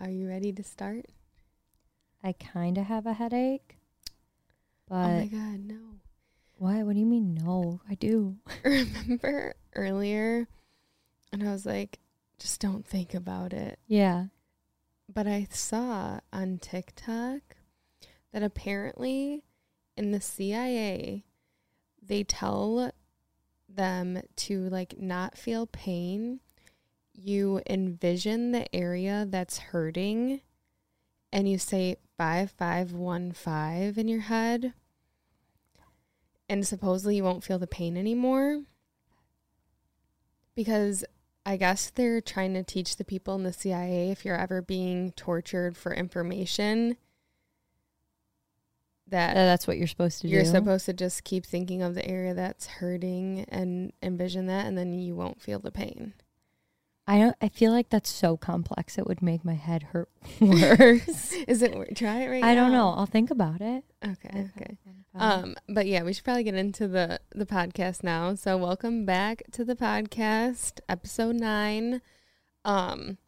Are you ready to start? I kind of have a headache. oh my god, no. why? What do you mean? No, I do. Remember earlier and I was like, just don't think about it. Yeah. But I saw on TikTok that apparently in the CIA they tell them to like not feel pain. You envision the area that's hurting and you say 5515 in your head. And supposedly you won't feel the pain anymore. Because I guess they're trying to teach the people in the CIA if you're ever being tortured for information that Th- That's what you're supposed to do. you're supposed to just keep thinking of the area that's hurting and envision that and then you won't feel the pain. I don't. I feel like that's so complex. It would make my head hurt worse. Is it try it right now? I don't know. I'll think about it. Okay, okay. Um, Um, but yeah, we should probably get into the the podcast now. So welcome back to the podcast, episode nine. Um,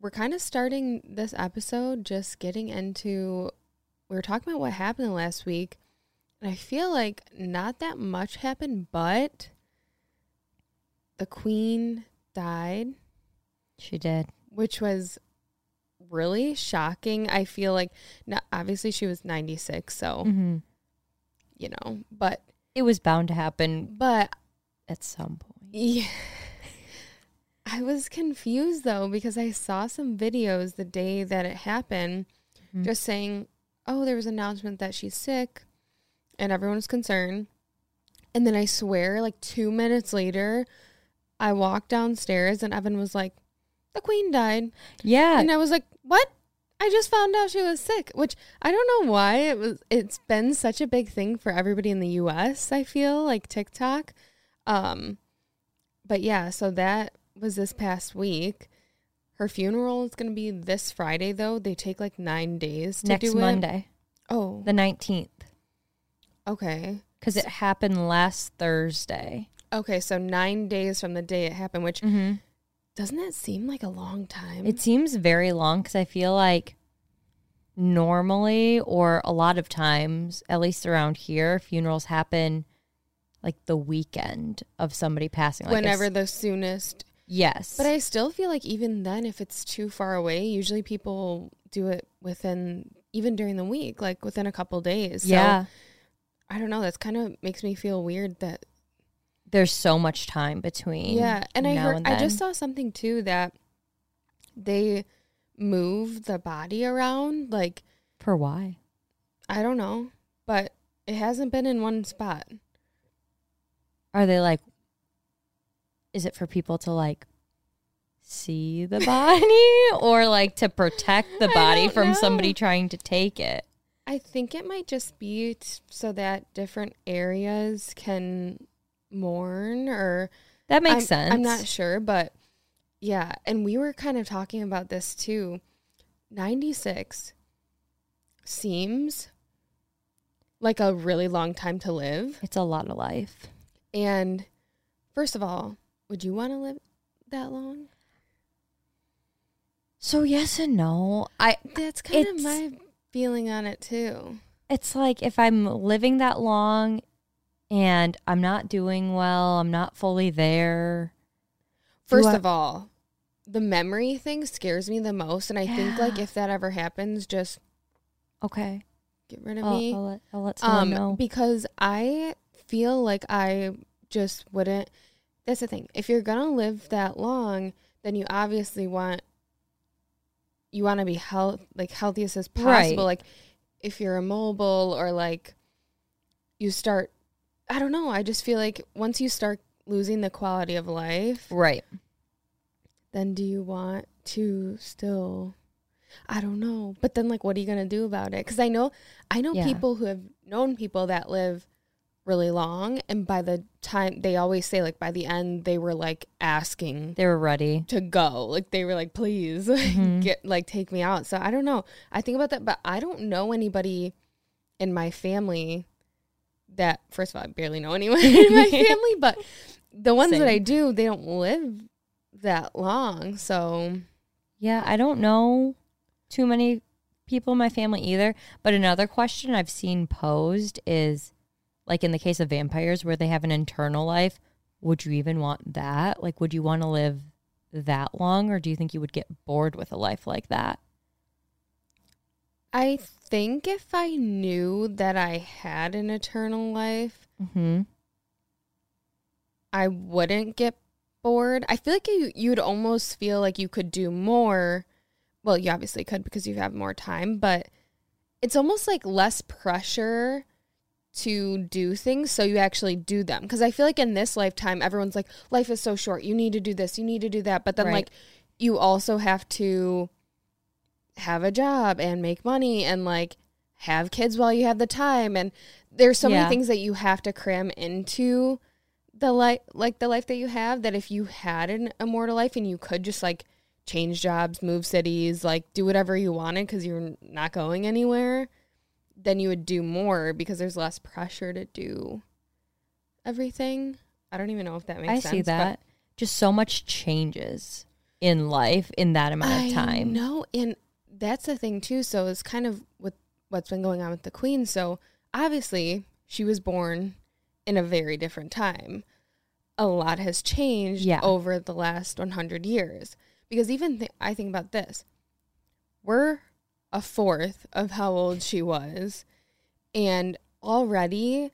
we're kind of starting this episode just getting into. We were talking about what happened last week, and I feel like not that much happened, but the queen died, she did. which was really shocking. I feel like, not, obviously she was ninety six, so hmm you know, but It was bound to happen but at some point. Yeah. I was confused though because I saw some videos the day that it happened Mhm. just saying, "Oh, there was an announcement that she's sick." And everyone was concerned. And then I swear like 2 minutes later, I walked downstairs and Evan was like, "The queen died." Yeah. And I was like, "What?" I just found out she was sick, which I don't know why it was it's been such a big thing for everybody in the US, I feel, like TikTok. Um but yeah, so that was this past week. Her funeral is going to be this Friday though. They take like 9 days to Next do it. Monday, Oh, the nineteenth, okay. because it happened last Thursday. Okay, so 9 days from the day it happened, which Mm-hmm. doesn't that seem like a long time? It seems very long because I feel like normally or a lot of times, at least around here, funerals happen like the weekend of somebody passing. Like whenever the soonest yes, But I still feel like even then, if it's too far away, usually people do it within even during the week, like within a couple days. So, yeah, I don't know. That's kind of makes me feel weird that there's so much time between. yeah. And I heard and I just saw something too that they move the body around. Like for why? I don't know, but it hasn't been in one spot. Are they like? Is it for people to like? See the body, or like to protect the body from somebody trying to take it? I think it might just be t- so that different areas can mourn or That makes I'm, sense. I'm not sure, but yeah, and we were kind of talking about this too. 96 seems like a really long time to live. It's a lot of life. And first of all, would you want to live that long? So yes and no. I That's kind of my feeling on it too. it's like if I'm living that long and I'm not doing well, I'm not fully there. First I- of all, the memory thing scares me the most. And I think like if that ever happens, just Okay. get rid of I'll, me. I'll let, I'll let someone um know. because i feel like i just wouldn't that's the thing if you're gonna live that long then you obviously want you want to be health like healthiest as possible Right. like if you're immobile or like you start i don't know i just feel like once you start losing the quality of life right. then do you want to still I don't know. But then like what are you going to do about it? Cuz I know I know Yeah. people who have known people that live really long and by the time they always say like by the end they were like asking They were ready. to go. Like they were like please Mhm. get like take me out. So I don't know. I think about that but I don't know anybody in my family that first of all I barely know anyone in my family but the ones that I do they don't live that long. So Yeah, I don't know. too many people in my family either. But another question I've seen posed is like in the case of vampires where they have an internal life, would you even want that? Like, would you want to live that long or do you think you would get bored with a life like that? I think if I knew that I had an eternal life, Mm-hmm. I wouldn't get bored. I feel like you you'd almost feel like you could do more. Well, you obviously could because you have more time, but it's almost like less pressure to do things so you actually do them because I feel like in this lifetime everyone's like life is so short. You need to do this, you need to do that, but then Right. like you also have to have a job and make money and like have kids while you have the time and there's so Yeah. many things that you have to cram into the life like the life that you have that if you had an immortal life and you could just like change jobs move cities like do whatever you wanted because you're not going anywhere then you would do more because there's less pressure to do everything i don't even know if that makes I sense I see that. Just so much changes in life in that amount of time. No, and that's the thing too. So it's kind of with what's been going on with the queen. So obviously she was born in a very different time. A lot has changed Yeah. over the last 100 years. Because even th- I think about this. We're a fourth of how old she was. And already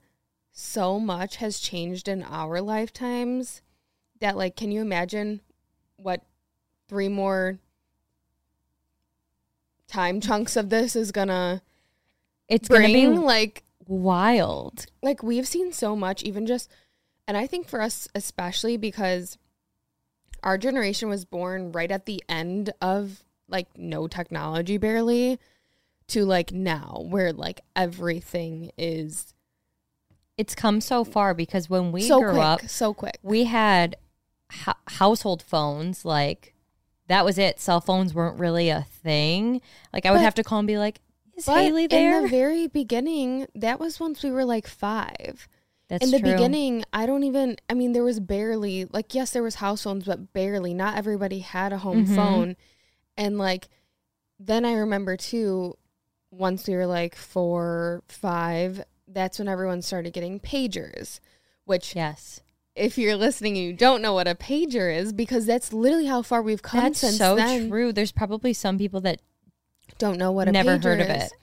so much has changed in our lifetimes that like can you imagine what three more time chunks of this is gonna It's going to be like wild. like we've seen so much even just and i think for us especially because our generation was born right at the end of like no technology barely to like now where like everything is It's come so far because when we so grew quick up, so quick we had ho- household phones like that was it. Cell phones weren't really a thing. Like i would But- have to call and be like is haley there in the very beginning that was once we were like five. That's in the true. beginning i don't even i mean there was barely like yes there was house phones but barely. Not everybody had a home Mhm. phone. And like then i remember too once we were like four five that's when everyone started getting pagers which yes if you're listening and you don't know what a pager is because that's literally how far we've come that's since so then true there's probably some people that don't know what a Never pager heard of is. it.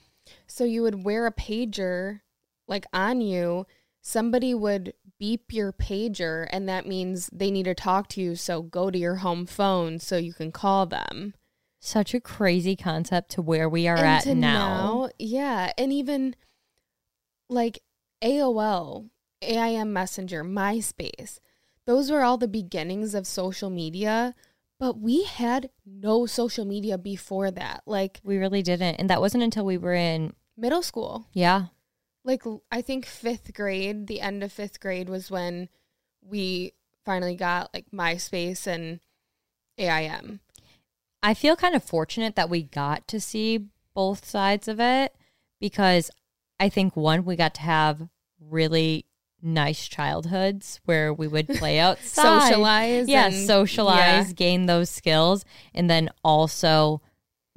So you would wear a pager like on you. Somebody would beep your pager, and that means they need to talk to you. So go to your home phone so you can call them. such a crazy concept to where we are and at to now. yeah, and even like AOL, AIM Messenger, MySpace. Those were all the beginnings of social media, but we had no social media before that. Like we really didn't and that wasn't until we were in middle school. yeah like I think fifth grade, the end of fifth grade was when we finally got like MySpace and AIM. I feel kind of fortunate that we got to see both sides of it because I think one, we got to have really nice childhoods where we would play outside, Socialize. yeah, and- socialize, yeah. gain those skills, and then also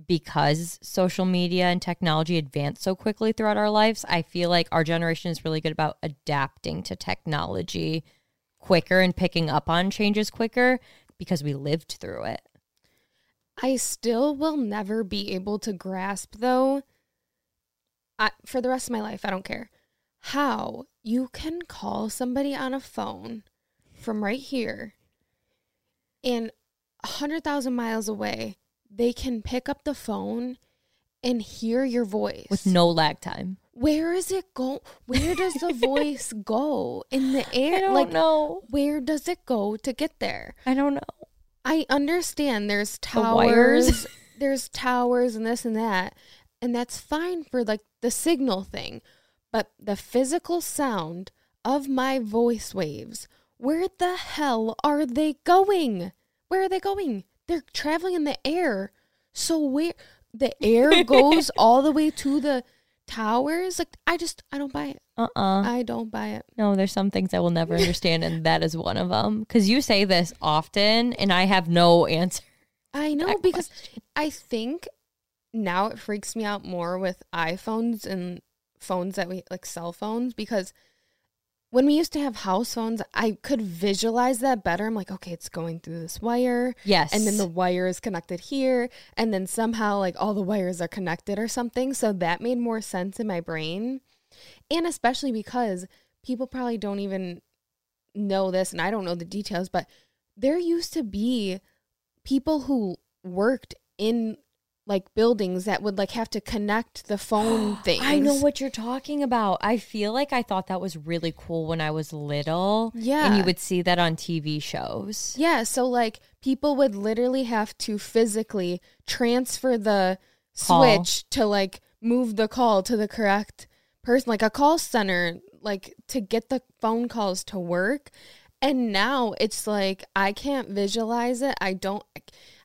because social media and technology advanced so quickly throughout our lives, I feel like our generation is really good about adapting to technology quicker and picking up on changes quicker because we lived through it. I still will never be able to grasp though. I, for the rest of my life, I don't care how you can call somebody on a phone from right here and a hundred thousand miles away. They can pick up the phone and hear your voice with no lag time. where is it go? Where does the voice go in the air? I don't like, know. where does it go to get there? I don't know. I understand there's The towers, there's towers and this and that, and that's fine for like the signal thing, but the physical sound of my voice waves, where the hell are they going? Where are they going? They're traveling in the air. So where the air goes all the way to the towers? Like I just I don't buy it. Uh uh I don't buy it. No, there's some things I will never understand, and that is one of them. Because you say this often, and I have no answer. I know because I think now it freaks me out more with iPhones and phones that we like cell phones because when we used to have house phones, I could visualize that better. I'm like, okay, it's going through this wire. Yes. And then the wire is connected here. And then somehow, like, all the wires are connected or something. So that made more sense in my brain. And especially because people probably don't even know this, and I don't know the details, but there used to be people who worked in like buildings that would like have to connect the phone things. I know what you're talking about. I feel like I thought that was really cool when I was little. Yeah. And you would see that on TV shows. Yeah, so like people would literally have to physically transfer the Call. switch to like move the call to the correct person, like a call center, like to get the phone calls to work. And now it's like I can't visualize it. I don't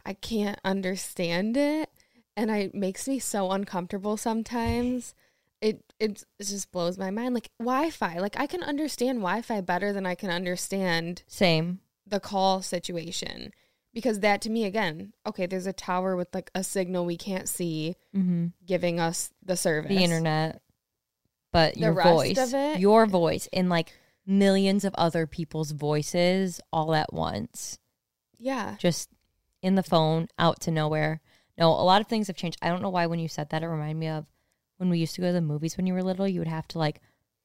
I can't understand it and I it makes me so uncomfortable sometimes. It, it it just blows my mind like Wi-Fi. Like I can understand Wi-Fi better than I can understand Same. the call situation because that to me again okay there's a tower with like a signal we can't see Mm-hmm. giving us the service The internet. But The your rest voice. of it- Your voice in like millions of other people's voices all at once. yeah Just in the phone, out to nowhere. No, a lot of things have changed. I don't know why when you said that, it reminded me of when we used to go to the movies when you were little, you would have to like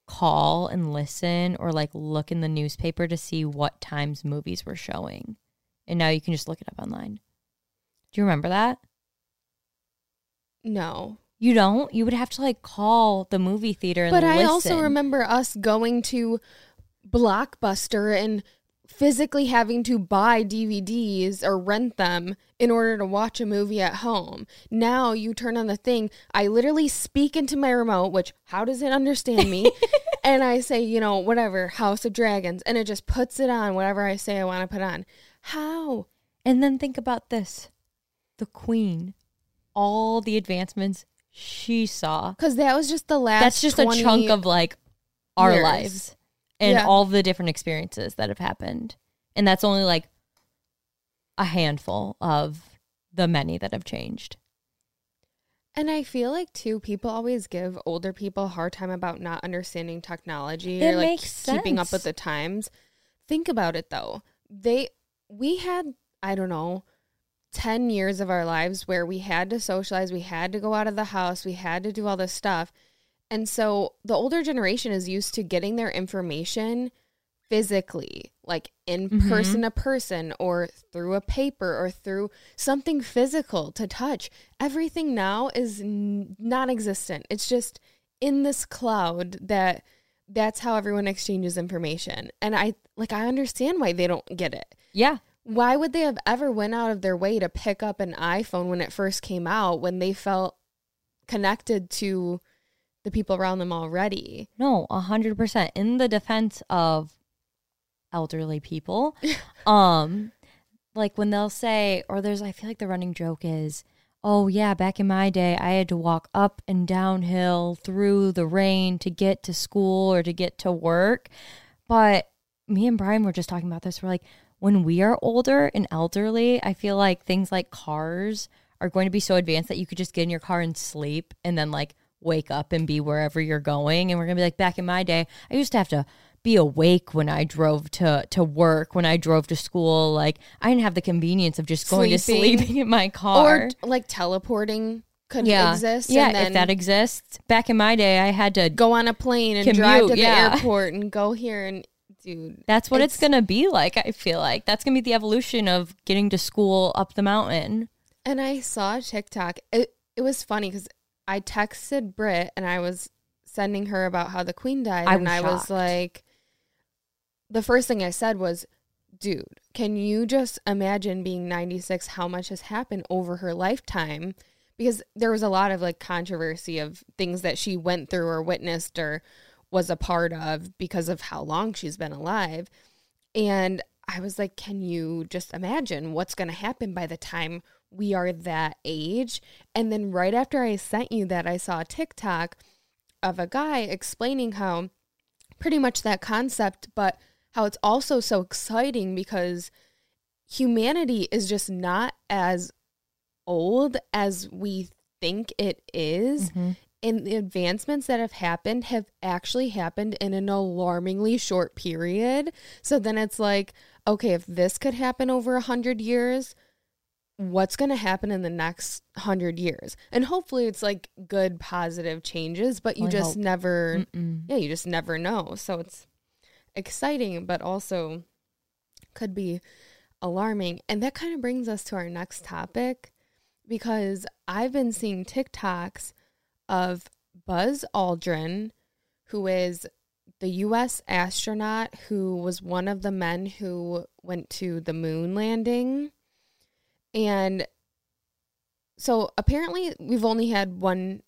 call and listen or like look in the newspaper to see what times movies were showing. And now you can just look it up online. Do you remember that? no You don't? You would have to like call the movie theater and but i listen. also remember us going to blockbuster and physically having to buy dvds or rent them in order to watch a movie at home. Now you turn on the thing. I literally speak into my remote which how does it understand me? And i say you know whatever house of dragons. And it just puts it on whatever i say i want to put on. How? And then think about this. The queen, all the advancements she saw. because that was just the last That's just 20 a chunk of like our years. lives and Yeah. all the different experiences that have happened. And that's only like a handful of the many that have changed. And I feel like too, people always give older people a hard time about not understanding technology It or like keeping up with the times. Think about it though. They we had, I don't know, 10 years of our lives where we had to socialize, we had to go out of the house, we had to do all this stuff. And so the older generation is used to getting their information physically, like in Mhm. person to person or through a paper or through something physical to touch. Everything now is n- non-existent. It's just in this cloud that that's how everyone exchanges information. And I like I understand why they don't get it. Yeah. Why would they have ever went out of their way to pick up an iPhone when it first came out when they felt connected to the people around them already? No, a hundred percent. In the defense of elderly people, um, like when they'll say, or there's, I feel like the running joke is, "Oh yeah, back in my day, I had to walk up and downhill through the rain to get to school or to get to work." But me and Brian were just talking about this. We're like, when we are older and elderly, I feel like things like cars are going to be so advanced that you could just get in your car and sleep and then like wake up and be wherever you're going. And we're gonna be like, back in my day, I used to have to be awake when I drove to to work, when I drove to school. Like I didn't have the convenience of just going Sleeping. to sleeping in my car. Or like teleporting could yeah, exist. yeah. and then if that exists, back in my day, I had to. go on a plane and drive to the yeah. airport and go here and dude. That's what it's, it's- gonna be like. I feel like that's gonna be the evolution of getting to school up the mountain. And I saw TikTok. It it was funny because I texted Britt and I was sending her about how the queen died, I and I was like, the first thing I said was, "Dude, can you just imagine being 96? How much has happened over her lifetime?" Because there was a lot of like controversy of things that she went through or witnessed or was a part of because of how long she's been alive. And I was like, can you just imagine what's going to happen by the time we are that age? And then right after I sent you that, I saw a TikTok of a guy explaining how pretty much that concept, but how it's also so exciting because humanity is just not as old as we think it is. Mhm. And the advancements that have happened have actually happened in an alarmingly short period. So then it's like, okay, if this could happen over a hundred years, what's going to happen in the next hundred years? And hopefully it's like good, positive changes, but you I just hope. never, Mm-mm. yeah, you just never know. So it's exciting, but also could be alarming. And that kind of brings us to our next topic because I've been seeing TikToks of Buzz Aldrin, who is the US astronaut who was one of the men who went to the moon landing. And so apparently we've only had one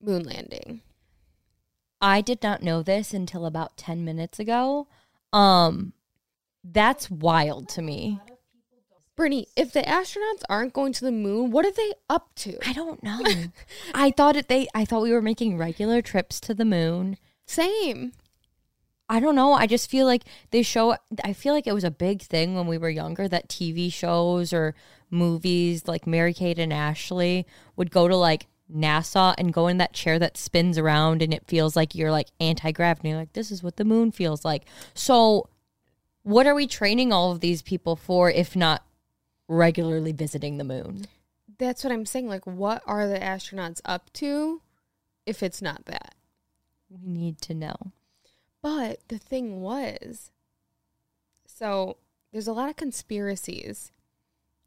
moon landing. I did not know this until about 10 minutes ago. Um that's wild to me. Brittany, if the astronauts aren't going to the moon, what are they up to? I don't know. I thought it they I thought we were making regular trips to the moon. Same. I don't know. I just feel like they show I feel like it was a big thing when we were younger that TV shows or movies like Mary Kate and Ashley would go to like NASA and go in that chair that spins around and it feels like you're like anti-gravity like this is what the moon feels like. So what are we training all of these people for if not regularly visiting the moon? That's what I'm saying. Like, what are the astronauts up to if it's not that? We need to know. But the thing was, so there's a lot of conspiracies,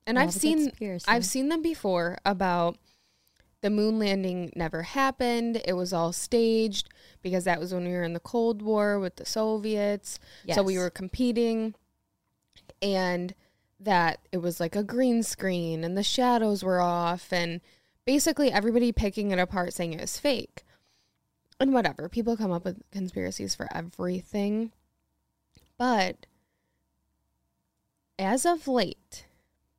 and I've seen conspiracy. I've seen them before about the moon landing never happened. It was all staged because that was when we were in the Cold War with the Soviets. So we were competing, and that it was like a green screen, and the shadows were off, and basically everybody picking it apart saying it was fake. And whatever, people come up with conspiracies for everything. But as of late,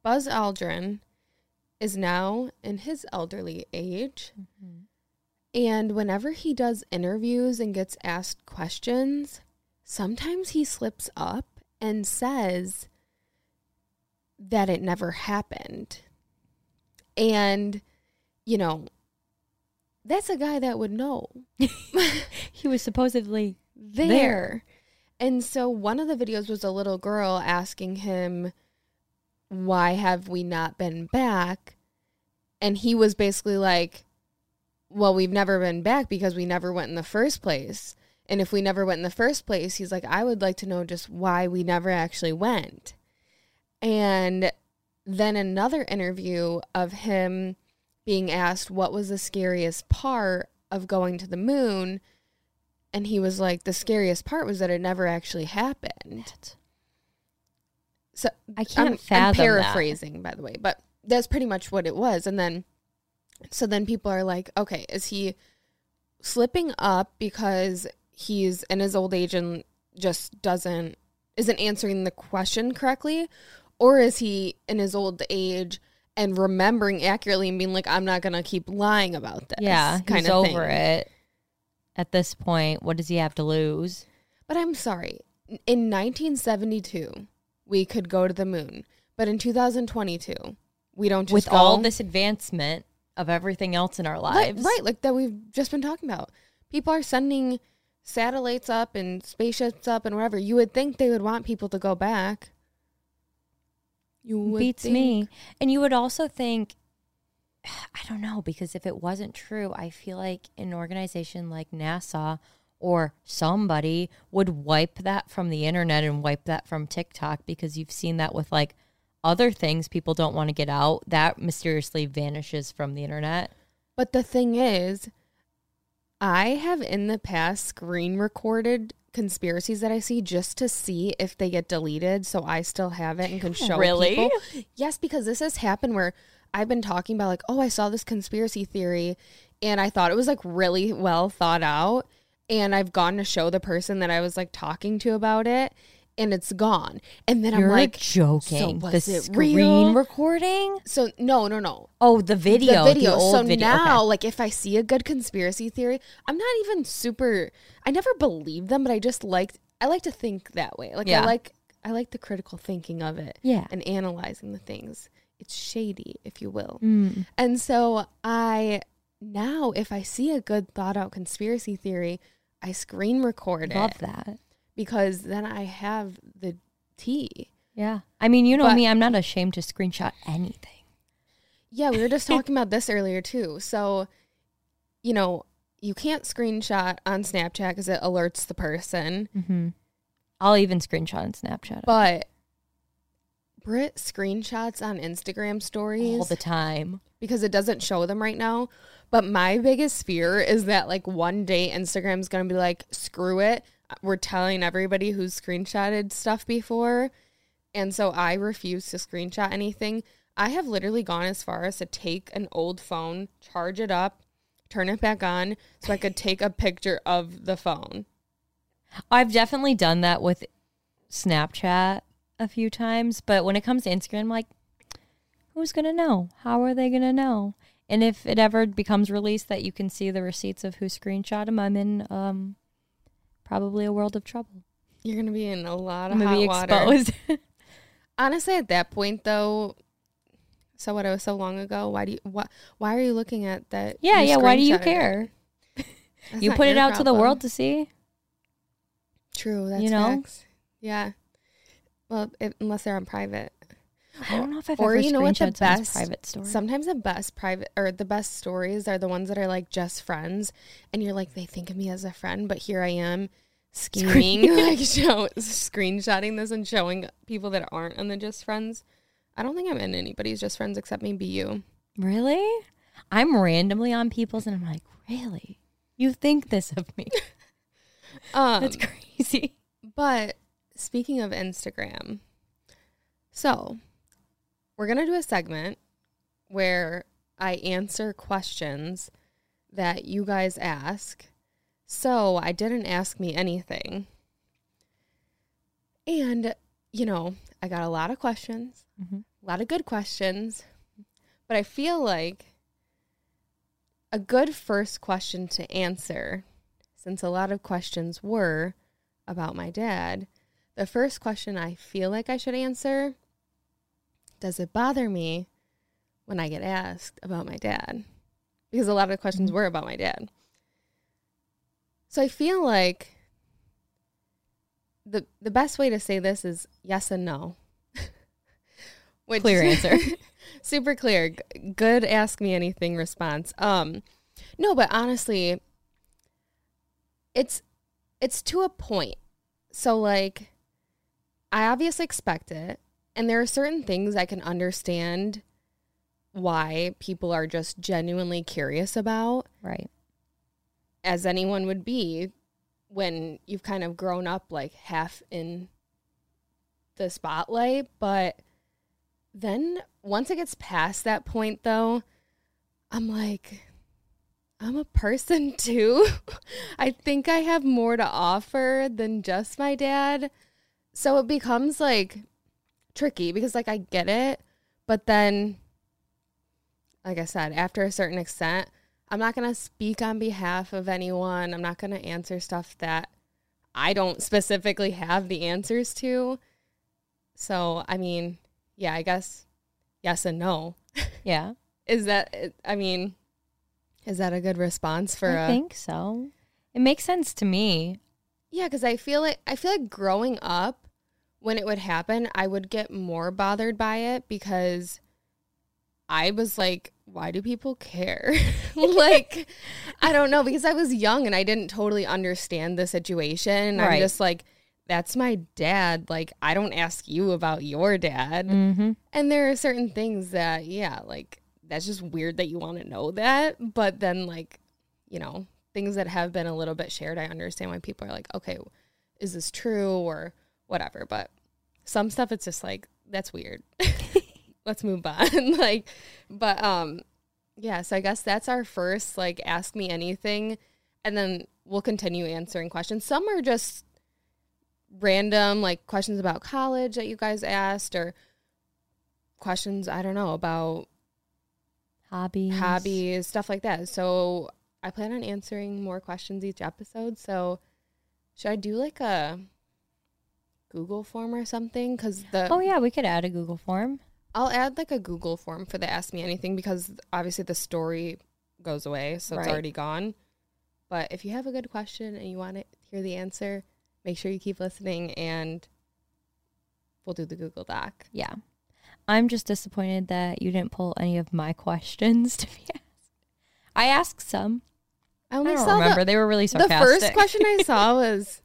Buzz Aldrin is now in his elderly age. Mhm. And whenever he does interviews and gets asked questions, sometimes he slips up and says that it never happened. And, you know, that's a guy that would know He was supposedly there. There. And so one of the videos was a little girl asking him, Why have we not been back? And he was basically like, Well, we've never been back because we never went in the first place. And if we never went in the first place, he's like, I would like to know just why we never actually went. And then another interview of him being asked what was the scariest part of going to the moon. And he was like, the scariest part was that it never actually happened. So I can't I'm, fathom I'm that. paraphrasing, by the way, but that's pretty much what it was. And then, so then people are like, okay, is he slipping up because he's in his old age and just doesn't, isn't answering the question correctly? Or is he in his old age and remembering accurately and being like, I'm not going to keep lying about this? Yeah, kind he's of over thing. it. At this point, what does he have to lose? But I'm sorry. In 1972, we could go to the moon. But in 2022, we don't just With go. all this advancement of everything else in our lives. right, like that we've just been talking about. People are sending satellites up and spaceships up and whatever. You would think they would want people to go back. You would Beats think. me. And you would also think, I don't know, because if it wasn't true, I feel like an organization like NASA or somebody would wipe that from the internet and wipe that from TikTok because you've seen that with like other things people don't want to get out. That mysteriously vanishes from the internet. But the thing is, I have in the past screen recorded conspiracies that I see just to see if they get deleted so I still have it and can show it. Really? people. Yes, because this has happened where I've been talking about like, oh, I saw this conspiracy theory and I thought it was like really well thought out and I've gone to show the person that I was like talking to about it and it's gone. And then You're I'm like joking. So the was it screen real? recording? So no, no, no Oh, the video. the video. old so video. now, Okay. like, if I see a good conspiracy theory, I'm not even super. I never believe them, but I just like. I like to think that way. Like, Yeah. I like. I like the critical thinking of it Yeah. and analyzing the things. it's shady, if you will. Mm. And so I now, if I see a good thought out conspiracy theory, I screen record Love it that. Because then I have the tea. Yeah. I mean, you know But- me, I'm not ashamed to screenshot anything. Yeah, we were just talking about this earlier too. So, you know, you can't screenshot on Snapchat because it alerts the person. Mm-hmm. I'll even screenshot on Snapchat But Brit screenshots on Instagram stories all the time. because it doesn't show them right now. But my biggest fear is that like one day Instagram's gonna be like, screw it. We're telling everybody who's screenshotted stuff before. And so I refuse to screenshot anything. I have literally gone as far as to take an old phone, charge it up, turn it back on so I could take a picture of the phone. I've definitely done that with Snapchat a few times, but when it comes to Instagram, I'm like, who's gonna know? How are they gonna know? And if it ever becomes released that you can see the receipts of who screenshot them, I'm in um, probably a world of trouble. You're gonna be in a lot of I'm gonna be hot water. Honestly, at that point though, so what? It was so long ago. Why do you? What? Why are you looking at that? yeah, yeah. Why do you care? You put it out to the world to see. True. That's you know? facts. Yeah. Well, if, unless they're on private. I don't know if I've Or ever you know what the best- private story. Sometimes the best private or the best stories are the ones that are like just friends, and you're like, they think of me as a friend, but here I am scheming, like show, screenshotting this and showing people that aren't on the just friends. I don't think I'm in anybody's just friends except maybe you. Really? I'm randomly on people's, and I'm like, really? You think this of me? Um, That's crazy. But speaking of Instagram, so we're going to do a segment where I answer questions that you guys ask. So I didn't ask me anything. And, you know, I got a lot of questions, Mhm. a lot of good questions, but I feel like a good first question to answer, since a lot of questions were about my dad, the first question I feel like I should answer Does it bother me when I get asked about my dad? Because a lot of the questions Mhm. were about my dad. So I feel like the the best way to say this is yes and no. Which, Clear answer. super clear. G- Good ask me anything response. Um no, but honestly it's it's to a point. So like I obviously expect it and there are certain things I can understand why people are just genuinely curious about Right. as anyone would be when you've kind of grown up like half in the spotlight. But then once it gets past that point, though, I'm like, I'm a person too. I think I have more to offer than just my dad. So it becomes like tricky because, like, I get it, but then, like I said, after a certain extent, I'm not going to speak on behalf of anyone. I'm not going to answer stuff that I don't specifically have the answers to. So, I mean, yeah, I guess yes and no. Yeah. Is that, I mean, is that a good response for I a. think so. It makes sense to me. Yeah, because I feel like, I feel like growing up, when it would happen, I would get more bothered by it because I was like, why do people care? like, I don't know, because I was young and I didn't totally understand the situation. I'm just like, that's my dad. Like, I don't ask you about your dad. Mm-hmm. And there are certain things that, yeah, like, that's just weird that you want to know that. But then, like, you know, things that have been a little bit shared, I understand why people are like, okay, is this true or whatever. But some stuff, it's just like, that's weird. Let's move on. like, but, um, yeah, so I guess that's our first, like, ask me anything. And then we'll continue answering questions. Some are just random, like, questions about college that you guys asked or questions, I don't know, about Hobbies. hobbies, stuff like that. So I plan on answering more questions each episode. So should I do like a Google form or something? Because the Oh yeah, we could add a Google form. I'll add like a Google form for the Ask Me Anything because obviously the story goes away, so it's already gone. But if you have a good question and you want to hear the answer, make sure you keep listening and we'll do the Google Doc. Yeah. I'm just disappointed that you didn't pull any of my questions to be asked. I asked some. I I only don't saw remember. the, they were really sarcastic. the first question I saw was,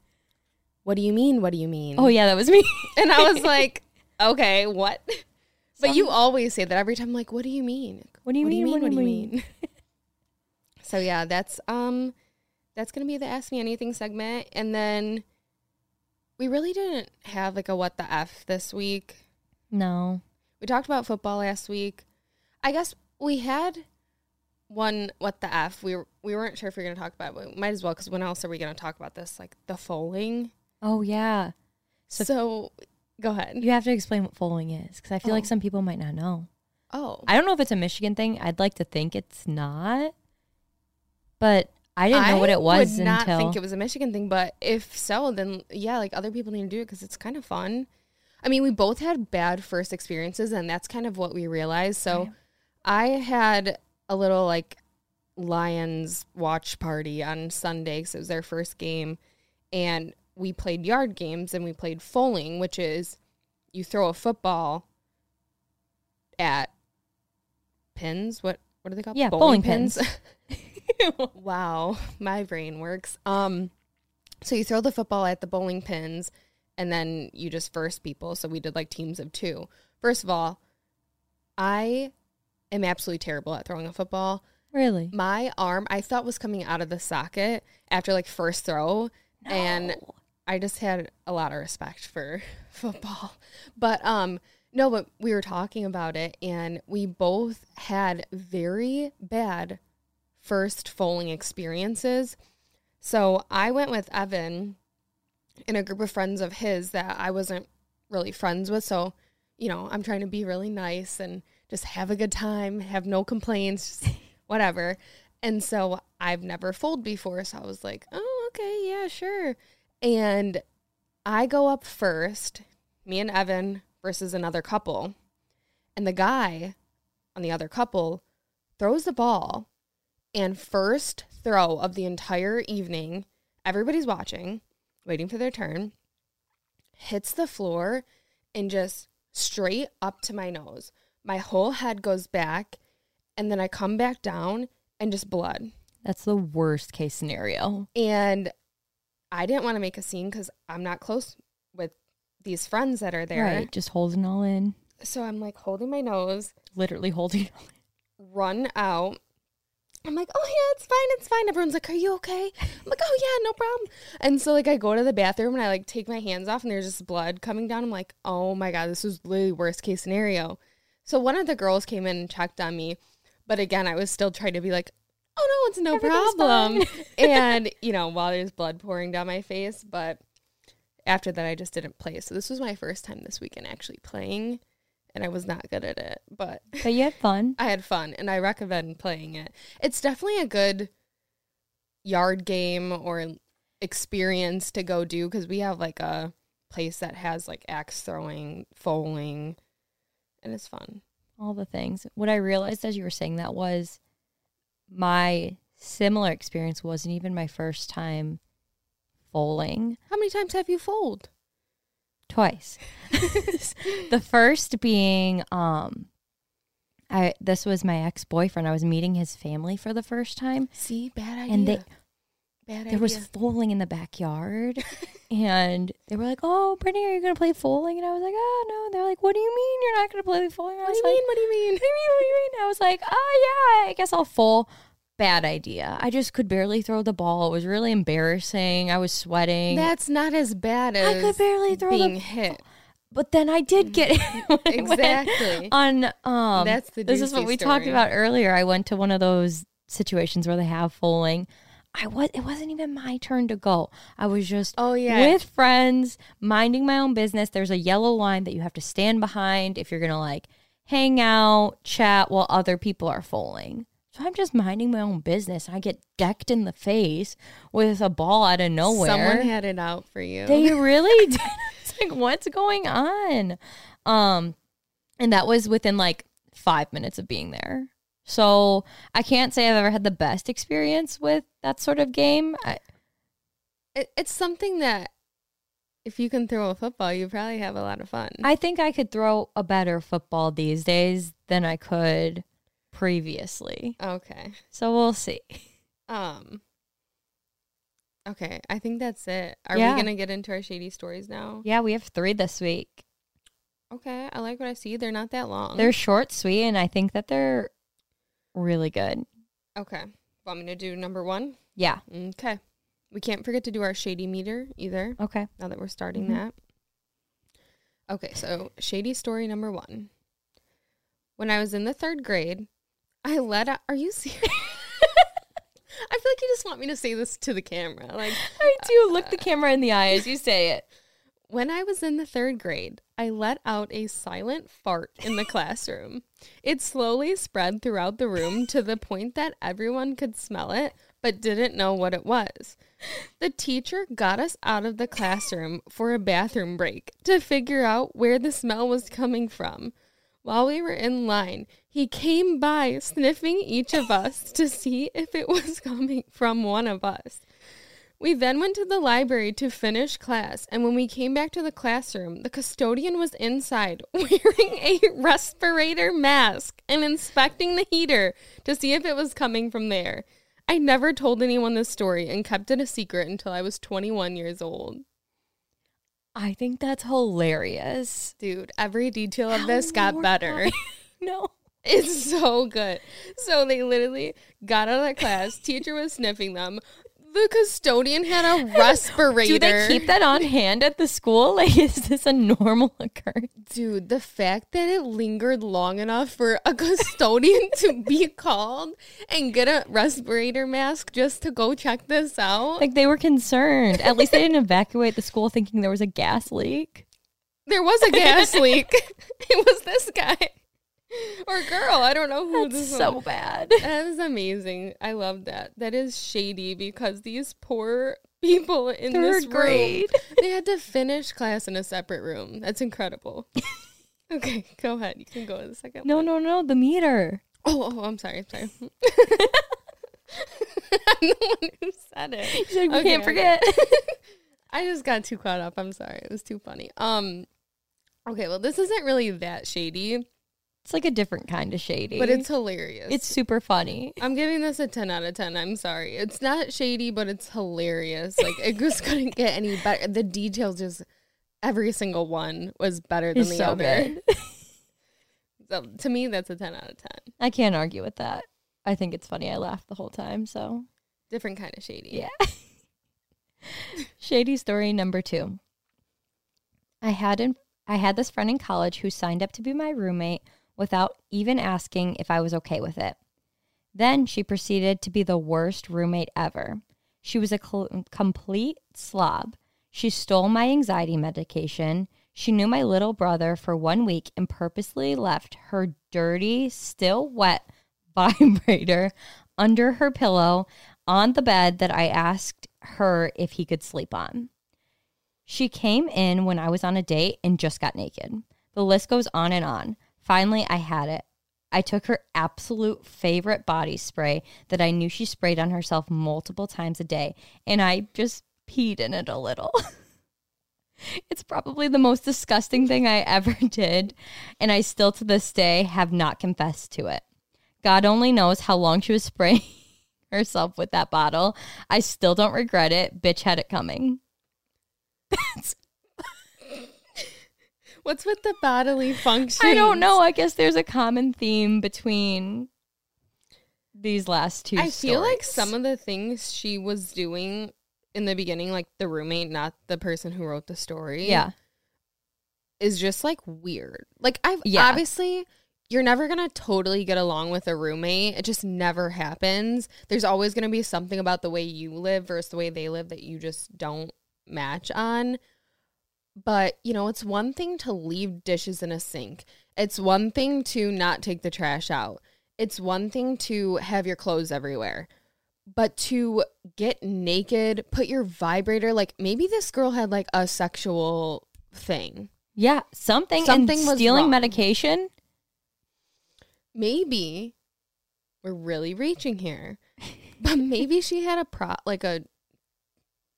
"What do you mean? What do you mean?" Oh yeah, that was me. and I was like, "Okay, what?" But you always say that every time. I'm like, "What do you mean? What do you mean? What do you mean? so yeah, that's um, that's gonna be the Ask Me Anything segment, and then we really didn't have like a what the f this week. No. We talked about football last week. I guess we had one what the f. We were, we weren't sure if we were gonna talk about, it, but we might as well because when else are we gonna talk about this? Like the fowling. Oh yeah. So, So- go ahead. You have to explain what fowling is because I feel Oh. like some people might not know. Oh, I don't know if it's a Michigan thing. I'd like to think it's not, but I didn't know what it was would not until think it was a Michigan thing, but if so, then yeah, like other people need to do it because it's kind of fun. I mean, we both had bad first experiences, and that's kind of what we realized. So. I had a little like Lions watch party on Sunday because it was their first game, and we played yard games and we played fowling, which is you throw a football at pins. What what are they called? Yeah, bowling pins. wow, my brain works. Um, so you throw the football at the bowling pins, and then you just first people. So we did like teams of two. First of all, I am absolutely terrible at throwing a football. really. My arm, I thought was coming out of the socket after like first throw, and No. I just had a lot of respect for football. But um no, but we were talking about it and we both had very bad first foaling experiences. So I went with Evan and a group of friends of his that I wasn't really friends with. So, you know, I'm trying to be really nice and just have a good time, have no complaints, whatever. And so I've never fowled before. So I was like, oh, okay, yeah, sure. And I go up first, me and Evan versus another couple. And the guy on the other couple throws the ball and first throw of the entire evening, everybody's watching, waiting for their turn, hits the floor and just straight up to my nose. My whole head goes back and then I come back down and just blood. That's the worst case scenario. And I didn't want to make a scene because I'm not close with these friends that are there. Right. Just holding all in. So I'm like holding my nose, Literally holding run out. I'm like, oh yeah, it's fine, it's fine. Everyone's like, are you okay? I'm like, oh yeah, no problem. And so like I go to the bathroom and I like take my hands off and there's just blood coming down. I'm like, oh my god, this is literally worst case scenario. So one of the girls came in and checked on me, but again, I was still trying to be like, oh no, it's no problem. and you know, while there's blood pouring down my face, but after that, I just didn't play. So this was my first time this weekend actually playing, and I was not good at it, but But you had fun. I had fun and I recommend playing it. It's definitely a good yard game or experience to go do because we have like a place that has like axe throwing, fowling, and it's fun. all the things. What I realized as you were saying that was my similar experience wasn't even my first time fowling How many times have you fowled? twice. the first being um I this was my ex-boyfriend. I was meeting his family for the first time See, bad idea. and they bad there was idea. fowling in the backyard and they were like, "Oh, Brittany, are you going to play fowling?" And I was like, "Oh, no." They're like, "What do you mean you're not going to play fowling?" I What was do you like, mean? What do you mean? what do you mean? What do you mean? I was like, oh yeah, I guess I'll full. Bad idea. I just could barely throw the ball. It was really embarrassing. I was sweating. That's not as bad as I could barely throw being the hit. but then I did get it when I went Exactly. on um That's the this is what we talked about earlier. I went to one of those situations where they have fowling. I was it wasn't even my turn to go. I was just Oh yeah. with friends, minding my own business. There's a yellow line that you have to stand behind if you're going to like hang out, chat while other people are fowling. So I'm just minding my own business. I get decked in the face with a ball out of nowhere. Someone had it out for you. they really did. It's like, what's going on? Um, And that was within like five minutes of being there. So I can't say I've ever had the best experience with that sort of game. I, It, it's something that if you can throw a football, you probably have a lot of fun. I think I could throw a better football these days than I could previously. okay. So we'll see. Um. Okay, I think that's it. Are Yeah. we gonna get into our shady stories now? Yeah, we have three this week. Okay, I like what I see. They're not that long. They're short, sweet, and I think that they're really good. okay. Want me to do number one? Yeah. Okay. We can't forget to do our shady meter either. Okay. Now that we're starting Mhm. that. Okay, so shady story number one. When I was in the third grade, I let out. Are you serious? I feel like you just want me to say this to the camera. Like, I do. Look the camera in the eye as you say it. When I was in the third grade, I let out a silent fart in the classroom. It slowly spread throughout the room to the point that everyone could smell it, but didn't know what it was. The teacher got us out of the classroom for a bathroom break to figure out where the smell was coming from. While we were in line, he came by sniffing each of us to see if it was coming from one of us. We then went to the library to finish class, and when we came back to the classroom, the custodian was inside wearing a respirator mask and inspecting the heater to see if it was coming from there. I never told anyone this story and kept it a secret until I was 21 years old. I think that's hilarious. Dude, every detail of this got better. No. It's so good. So they literally got out of the class. Teacher was sniffing them. The custodian had a respirator. Do they keep that on hand at the school? Like, is this a normal occurrence? Dude, the fact that it lingered long enough for a custodian to be called and get a respirator mask just to go check this out. Like, they were concerned. At least they didn't evacuate the school thinking there was a gas leak. there was a gas leak. it was this guy or girl. I don't know who That's this so was. bad. That is amazing. I love that. That is shady because these poor people in this Third room, grade. they had to finish class in a separate room. That's incredible. okay, go ahead. You can go to the second No, one. no, no. The meter. Oh, oh, I'm sorry. I'm sorry. I'm the one who said it. She's like, we Okay, can't forget. I just got too caught up. I'm sorry. It was too funny. Um, okay. Well, this isn't really that shady, it's like a different kind of shady. but it's hilarious. it's super funny. I'm giving this a 10 out of 10. I'm sorry. It's not shady, but it's hilarious. Like, it just couldn't get any better. The details just, every single one was better than It's the so other. good. So, to me, that's a 10 out of 10. I can't argue with that. I think it's funny. I laughed the whole time. So, Different kind of shady. yeah. Shady story number two. I had in, I had this friend in college who signed up to be my roommate without even asking if I was okay with it. Then she proceeded to be the worst roommate ever. She was a cl- complete slob. She stole my anxiety medication. She knew my little brother for one week and purposely left her dirty, still wet vibrator under her pillow on the bed that I asked her if he could sleep on. She came in when I was on a date and just got naked. The list goes on and on. Finally, I had it. I took her absolute favorite body spray that I knew she sprayed on herself multiple times a day, and I just peed in it a little. it's probably the most disgusting thing I ever did, and I still to this day have not confessed to it. God only knows how long she was spraying herself with that bottle. I still don't regret it. Bitch had it coming. What's with the bodily function? I don't know. I guess there's a common theme between these last two I feel like some of the things she was doing in the beginning, like the roommate, not the person who wrote the story. Yeah. is just like weird. Like I've Yeah. obviously you're never going to totally get along with a roommate. It just never happens. There's always going to be something about the way you live versus the way they live that you just don't match on. But, you know, it's one thing to leave dishes in a sink. It's one thing to not take the trash out. It's one thing to have your clothes everywhere. But to get naked, put your vibrator like maybe this girl had like a sexual thing Yeah, something. Something and was stealing wrong. medication. maybe we're really reaching here, but maybe she had a pro like a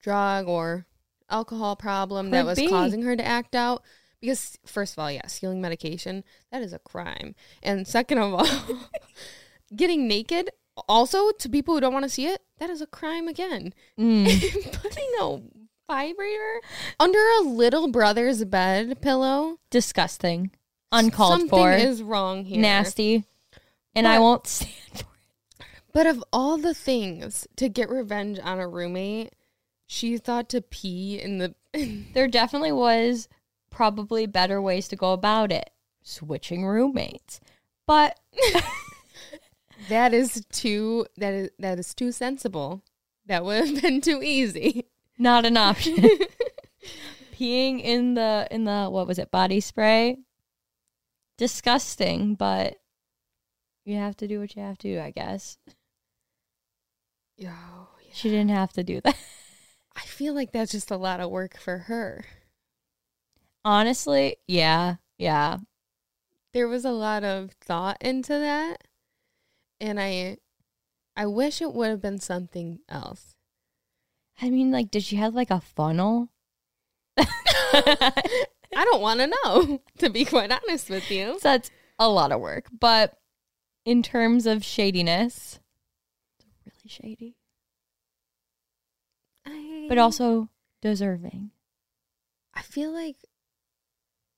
drug or alcohol problem that was be. causing her to act out. Because first of all, yeah, stealing medication that is a crime, and second of all, getting naked also to people who don't want to see it that is a crime again. Mm. Putting a vibrator under a little brother's bed pillow, Disgusting. Uncalled something for. is wrong here. nasty. And I won't stand for it. But of all the things to get revenge on a roommate, she thought to pee in the. There definitely was probably better ways to go about it. Switching roommates. But that is too. That is that is too sensible. That would have been too easy. not an option. Peeing in the in the what was it, body spray? Disgusting, but you have to do what you have to do, I guess. Yo, She didn't have to do that. I feel like that's just a lot of work for her. Honestly, yeah. Yeah. There was a lot of thought into that, and I, I wish it would have been something else. I mean, like, did she have like a funnel? I don't want to know, to be quite honest with you. So that's a lot of work. But in terms of shadiness, it's really shady. I, But also deserving. I feel like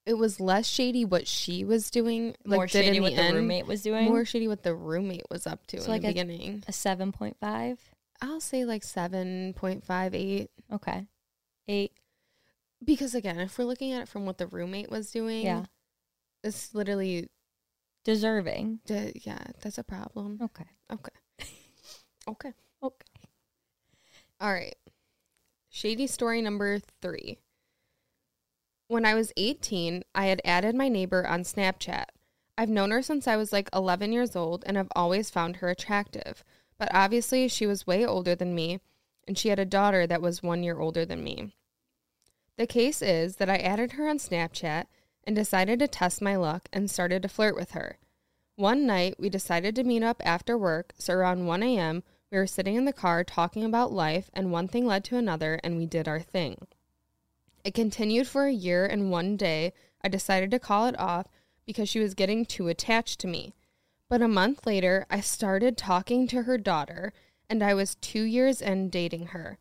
it was less shady what she was doing, like More did shady in what the the roommate was doing. More shady what the roommate was up to So in like the a- beginning. a 7.5. I'll say like seven point five eight. Okay. Eight. Because again, if we're looking at it from what the roommate was doing, Yeah. it's literally Deserving. d- yeah, that's a problem. Okay. Okay. Okay. Okay. All right. Shady story number three. When I was 18, I had added my neighbor on Snapchat. I've known her since I was like 11 years old and have always found her attractive. But obviously, she was way older than me, and she had a daughter that was one year older than me. The case is that I added her on Snapchat and decided to test my luck and started to flirt with her. One night, we decided to meet up after work, so around 1 a.m., we were sitting in the car talking about life, and one thing led to another, and we did our thing. It continued for a year, and one day I decided to call it off because she was getting too attached to me. But a month later, I started talking to her daughter, and I was two years in dating her.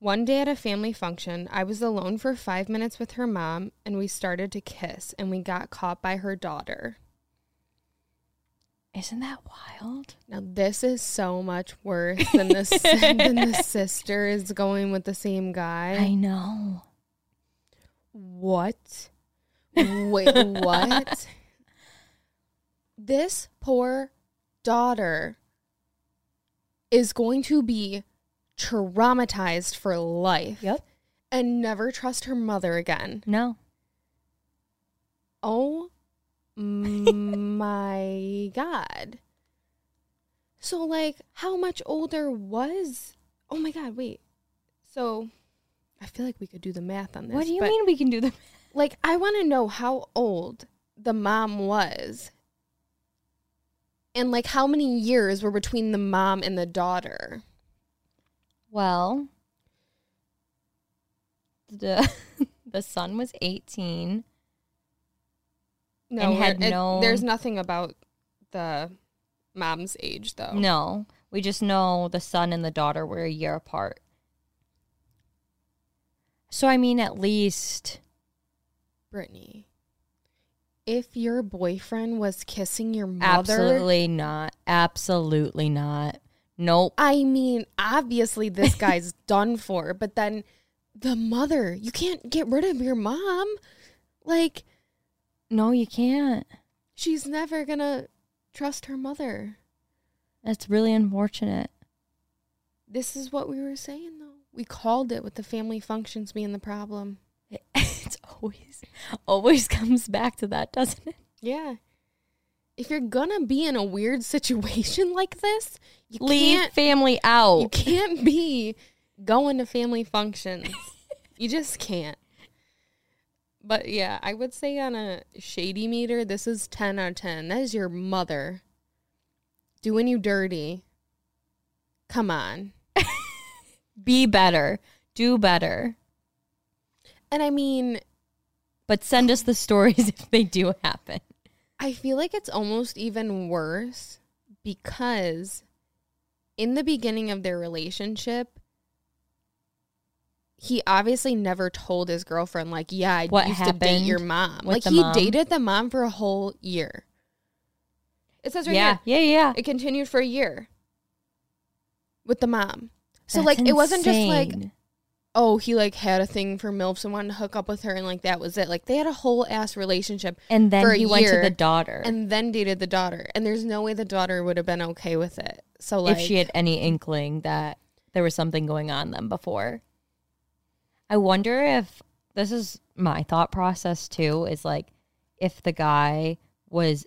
One day at a family function, I was alone for five minutes with her mom, and we started to kiss, and we got caught by her daughter. Isn't that wild? Now this is so much worse than the than the sister is going with the same guy. I know. What? Wait, what? this poor daughter is going to be traumatized for life. Yep. And never trust her mother again. No. Oh my god. So like how much older was Oh my god, wait. So I feel like we could do the math on this. what do you mean we can do the math? Like I want to know how old the mom was. And like how many years were between the mom and the daughter? Well, the the son was 18. No, And had it- no- there's nothing about the mom's age though. No, we just know the son and the daughter were a year apart. So I mean at least Brittany, if your boyfriend was kissing your mother, absolutely not. Absolutely not. Nope. I mean, obviously this guy's done for, but then the mother, you can't get rid of your mom. Like, No, you can't. she's never gonna trust her mother. That's really unfortunate. This is what we were saying, though. We called it with the family functions being the problem. it's always always comes back to that, doesn't it? Yeah. If you're gonna be in a weird situation like this, you Leave can't family out. You can't be going to family functions. you just can't. But yeah, I would say on a shady meter, this is 10 out of 10. That is your mother doing you dirty. Come on. Be better. Do better. And I mean, But send us the stories if they do happen. I feel like it's almost even worse because in the beginning of their relationship, he obviously never told his girlfriend, like, yeah, I What used to date your mom. Like, he mom? dated the mom for a whole year. It says right yeah, here, yeah, yeah. it continued for a year with the mom. So, That's like, it wasn't just like, oh, he like had a thing for MILFs and wanted to hook up with her, and like that was it. Like, they had a whole ass relationship and then he went to the daughter. and then dated the daughter. And there's no way the daughter would have been okay with it. So like if she had any inkling that there was something going on them before. I wonder if this is my thought process too is like if the guy was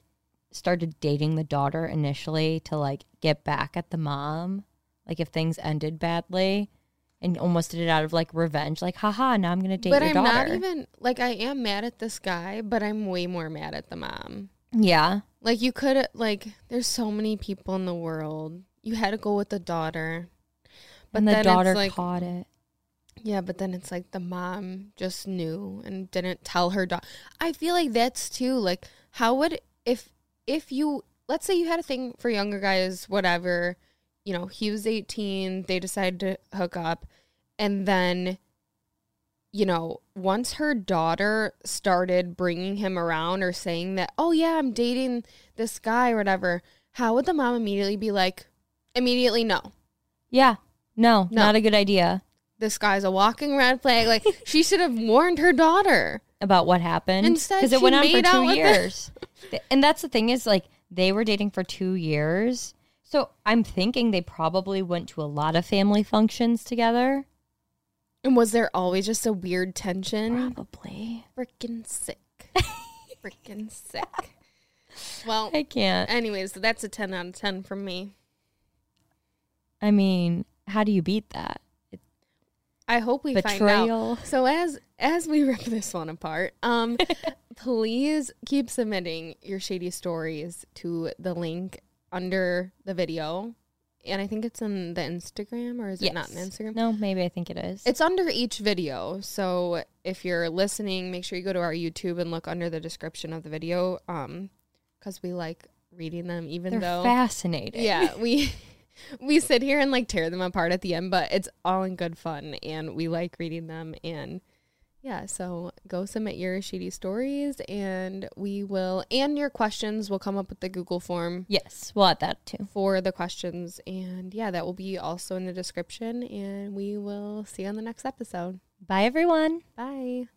started dating the daughter initially to like get back at the mom, like if things ended badly and almost did it out of like revenge, like haha, now I'm gonna date but your I'm daughter. not even like I am mad at this guy, but I'm way more mad at the mom. yeah. Like you could like there's so many people in the world. You had to go with the daughter. But and the daughter like caught it. Yeah, but then it's like the mom just knew and didn't tell her daughter. I feel like that's too like how would if if you let's say you had a thing for younger guys whatever, you know, he was 18, they decided to hook up and then you know, once her daughter started bringing him around or saying that, oh, yeah, I'm dating this guy or whatever, how would the mom immediately be like, immediately no? Yeah. No, No. not a good idea This guy's a walking red flag. Like, she should have warned her daughter. about what happened Instead, because it went on for two years. And that's the thing is like they were dating for two years. So I'm thinking they probably went to a lot of family functions together. And was there always just a weird tension? Probably. Freaking sick. Freaking sick. Well, I can't. anyways, that's a 10 out of 10 from me. I mean, how do you beat that? I hope we find out. So as as we rip this one apart, um, please keep submitting your shady stories to the link under the video, and I think it's in the Instagram or is it not in Instagram? No, maybe I think it is. It's under each video. So if you're listening, make sure you go to our YouTube and look under the description of the video, um, because we like reading them, even They're though fascinating. yeah, we we sit here and like tear them apart at the end, but it's all in good fun and we like reading them and yeah, so go submit your shady stories and we will and your questions will come up with the Google form Yes, we'll add that too. for the questions and yeah, that will be also in the description and we will see you on the next episode. Bye, everyone. Bye.